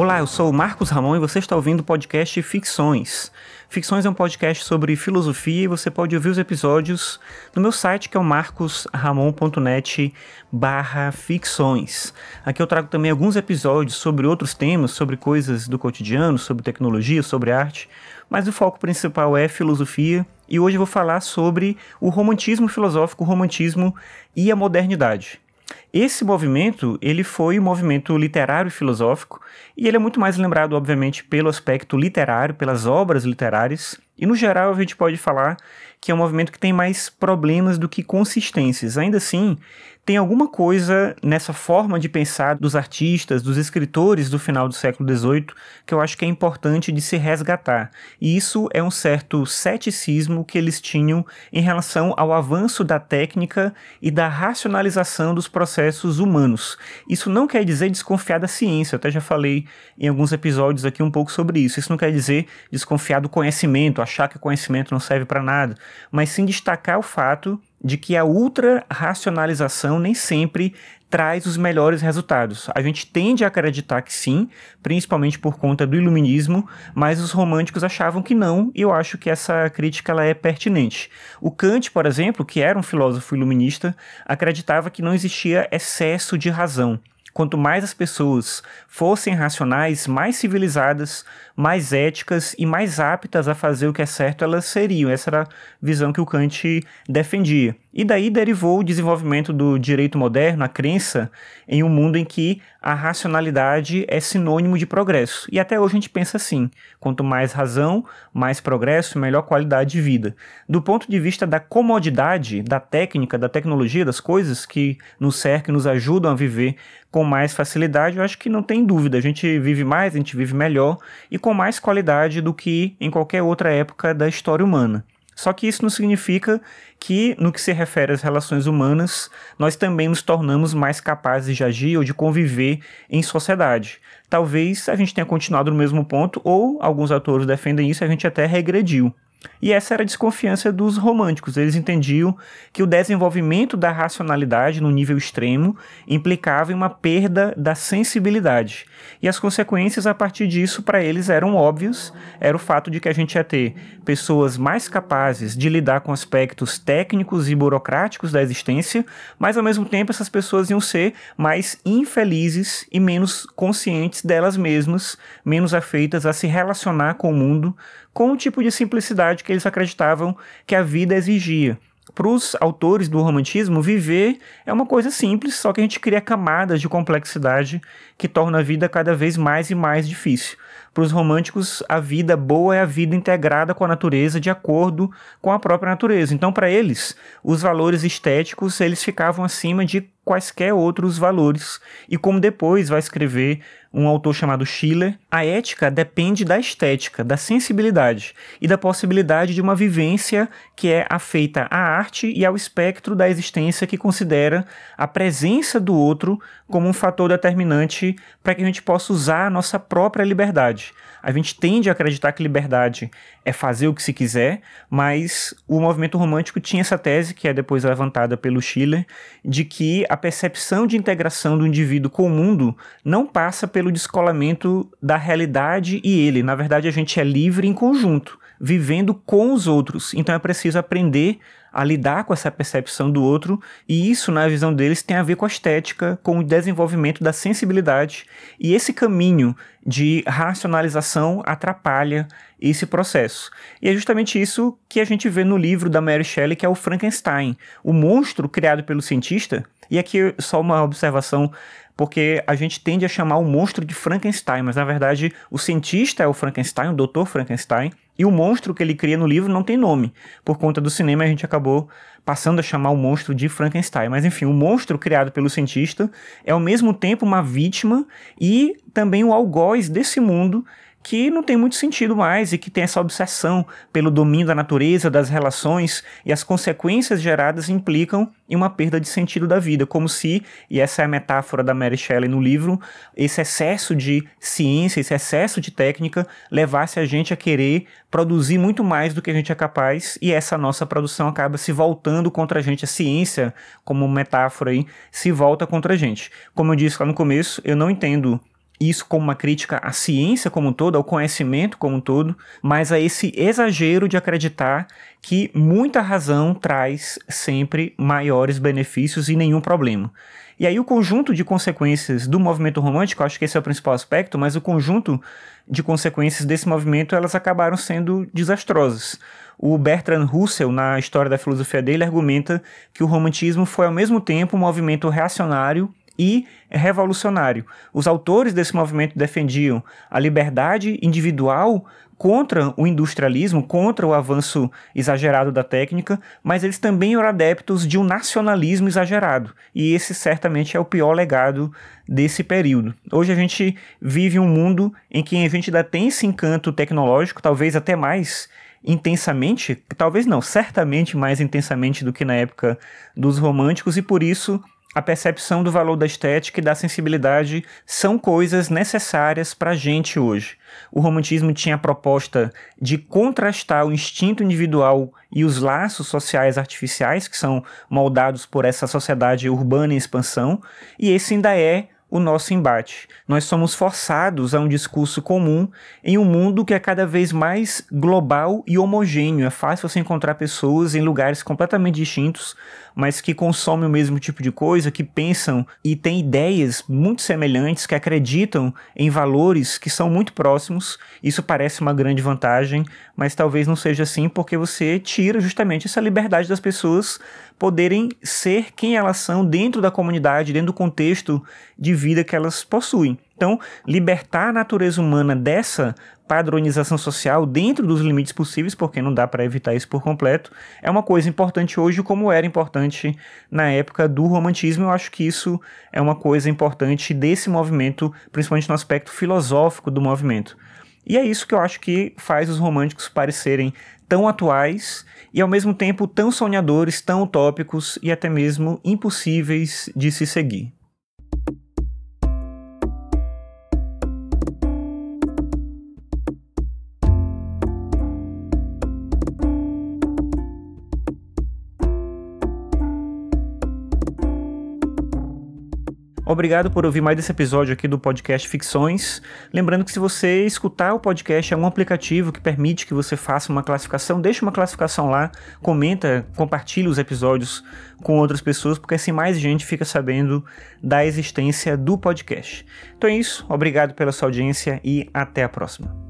Olá, eu sou o Marcos Ramon e você está ouvindo o podcast Ficções. Ficções é um podcast sobre filosofia e você pode ouvir os episódios no meu site que é o marcosramon.net barra ficções. Aqui eu trago também alguns episódios sobre outros temas, sobre coisas do cotidiano, sobre tecnologia, sobre arte, mas o foco principal é filosofia e hoje eu vou falar sobre o romantismo filosófico, o romantismo e a modernidade. Esse movimento, ele foi um movimento literário e filosófico, e ele é muito mais lembrado, obviamente, pelo aspecto literário, pelas obras literárias, e no geral a gente pode falar que é um movimento que tem mais problemas do que consistências. Ainda assim, tem alguma coisa nessa forma de pensar dos artistas, dos escritores do final do século XVIII, que eu acho que é importante de se resgatar. E isso é um certo ceticismo que eles tinham em relação ao avanço da técnica e da racionalização dos processos humanos. Isso não quer dizer desconfiar da ciência, eu até já falei em alguns episódios aqui um pouco sobre isso. Isso não quer dizer desconfiar do conhecimento, achar que o conhecimento não serve para nada, mas sim destacar o fato de que a ultra racionalização nem sempre traz os melhores resultados. A gente tende a acreditar que sim, principalmente por conta do iluminismo, mas os românticos achavam que não, e eu acho que essa crítica ela é pertinente. O Kant, por exemplo, que era um filósofo iluminista, acreditava que não existia excesso de razão. Quanto mais as pessoas fossem racionais, mais civilizadas, mais éticas e mais aptas a fazer o que é certo elas seriam. Essa era a visão que o Kant defendia. E daí derivou o desenvolvimento do direito moderno, a crença em um mundo em que a racionalidade é sinônimo de progresso. E até hoje a gente pensa assim: quanto mais razão, mais progresso, melhor qualidade de vida. Do ponto de vista da comodidade, da técnica, da tecnologia, das coisas que nos cercam e nos ajudam a viver com mais facilidade, eu acho que não tem dúvida. A gente vive mais, a gente vive melhor e com mais qualidade do que em qualquer outra época da história humana. Só que isso não significa que, no que se refere às relações humanas, nós também nos tornamos mais capazes de agir ou de conviver em sociedade. Talvez a gente tenha continuado no mesmo ponto, ou alguns autores defendem isso, a gente até regrediu. E essa era a desconfiança dos românticos. Eles entendiam que o desenvolvimento da racionalidade no nível extremo implicava em uma perda da sensibilidade. E as consequências a partir disso para eles eram óbvias. Era o fato de que a gente ia ter pessoas mais capazes de lidar com aspectos técnicos e burocráticos da existência, mas ao mesmo tempo essas pessoas iam ser mais infelizes e menos conscientes delas mesmas, menos afeitas a se relacionar com o mundo com o tipo de simplicidade que eles acreditavam que a vida exigia. Para os autores do romantismo, viver é uma coisa simples, só que a gente cria camadas de complexidade que torna a vida cada vez mais e mais difícil. Para os românticos, a vida boa é a vida integrada com a natureza, de acordo com a própria natureza. Então, para eles, os valores estéticos eles ficavam acima de quaisquer outros valores. E como depois vai escrever um autor chamado Schiller, a ética depende da estética, da sensibilidade e da possibilidade de uma vivência que é afeita à arte e ao espectro da existência que considera a presença do outro como um fator determinante para que a gente possa usar a nossa própria liberdade. A gente tende a acreditar que liberdade é fazer o que se quiser, mas o movimento romântico tinha essa tese, que é depois levantada pelo Schiller, de que a percepção de integração do indivíduo com o mundo não passa pelo descolamento da realidade e ele. Na verdade, a gente é livre em conjunto, vivendo com os outros. Então é preciso aprender a lidar com essa percepção do outro, e isso, na visão deles, tem a ver com a estética, com o desenvolvimento da sensibilidade, e esse caminho de racionalização atrapalha esse processo. E é justamente isso que a gente vê no livro da Mary Shelley, que é o Frankenstein, o monstro criado pelo cientista. E aqui só uma observação porque a gente tende a chamar o monstro de Frankenstein, mas na verdade o cientista é o Frankenstein, o Dr. Frankenstein, e o monstro que ele cria no livro não tem nome. Por conta do cinema a gente acabou passando a chamar o monstro de Frankenstein. Mas enfim, o monstro criado pelo cientista é ao mesmo tempo uma vítima e também o algoz desse mundo que não tem muito sentido mais e que tem essa obsessão pelo domínio da natureza, das relações e as consequências geradas implicam em uma perda de sentido da vida, como se, e essa é a metáfora da Mary Shelley no livro, esse excesso de ciência, esse excesso de técnica levasse a gente a querer produzir muito mais do que a gente é capaz e essa nossa produção acaba se voltando contra a gente, a ciência, como metáfora aí, se volta contra a gente. Como eu disse lá no começo, eu não entendo isso como uma crítica à ciência como um todo, ao conhecimento como um todo, mas a esse exagero de acreditar que muita razão traz sempre maiores benefícios e nenhum problema. E aí o conjunto de consequências do movimento romântico, acho que esse é o principal aspecto, mas o conjunto de consequências desse movimento, elas acabaram sendo desastrosas. O Bertrand Russell, na história da filosofia dele, argumenta que o romantismo foi ao mesmo tempo um movimento reacionário e revolucionário. Os autores desse movimento defendiam a liberdade individual contra o industrialismo, contra o avanço exagerado da técnica, mas eles também eram adeptos de um nacionalismo exagerado. E esse certamente é o pior legado desse período. Hoje a gente vive um mundo em que a gente ainda tem esse encanto tecnológico, talvez até mais intensamente, talvez não, certamente mais intensamente do que na época dos românticos, e por isso a percepção do valor da estética e da sensibilidade são coisas necessárias para a gente hoje. O romantismo tinha a proposta de contrastar o instinto individual e os laços sociais artificiais que são moldados por essa sociedade urbana em expansão, e esse ainda é o nosso embate. Nós somos forçados a um discurso comum em um mundo que é cada vez mais global e homogêneo. É fácil você encontrar pessoas em lugares completamente distintos, mas que consomem o mesmo tipo de coisa, que pensam e têm ideias muito semelhantes, que acreditam em valores que são muito próximos. Isso parece uma grande vantagem, mas talvez não seja assim porque você tira justamente essa liberdade das pessoas poderem ser quem elas são dentro da comunidade, dentro do contexto de vida que elas possuem. Então, libertar a natureza humana dessa padronização social dentro dos limites possíveis, porque não dá para evitar isso por completo, é uma coisa importante hoje, como era importante na época do romantismo. Eu acho que isso é uma coisa importante desse movimento, principalmente no aspecto filosófico do movimento. E é isso que eu acho que faz os românticos parecerem tão atuais e ao mesmo tempo tão sonhadores, tão utópicos e até mesmo impossíveis de se seguir. Obrigado por ouvir mais esse episódio aqui do podcast Ficções. Lembrando que se você escutar o podcast, é um aplicativo que permite que você faça uma classificação, deixe uma classificação lá, comenta, compartilhe os episódios com outras pessoas, porque assim mais gente fica sabendo da existência do podcast. Então é isso, obrigado pela sua audiência e até a próxima.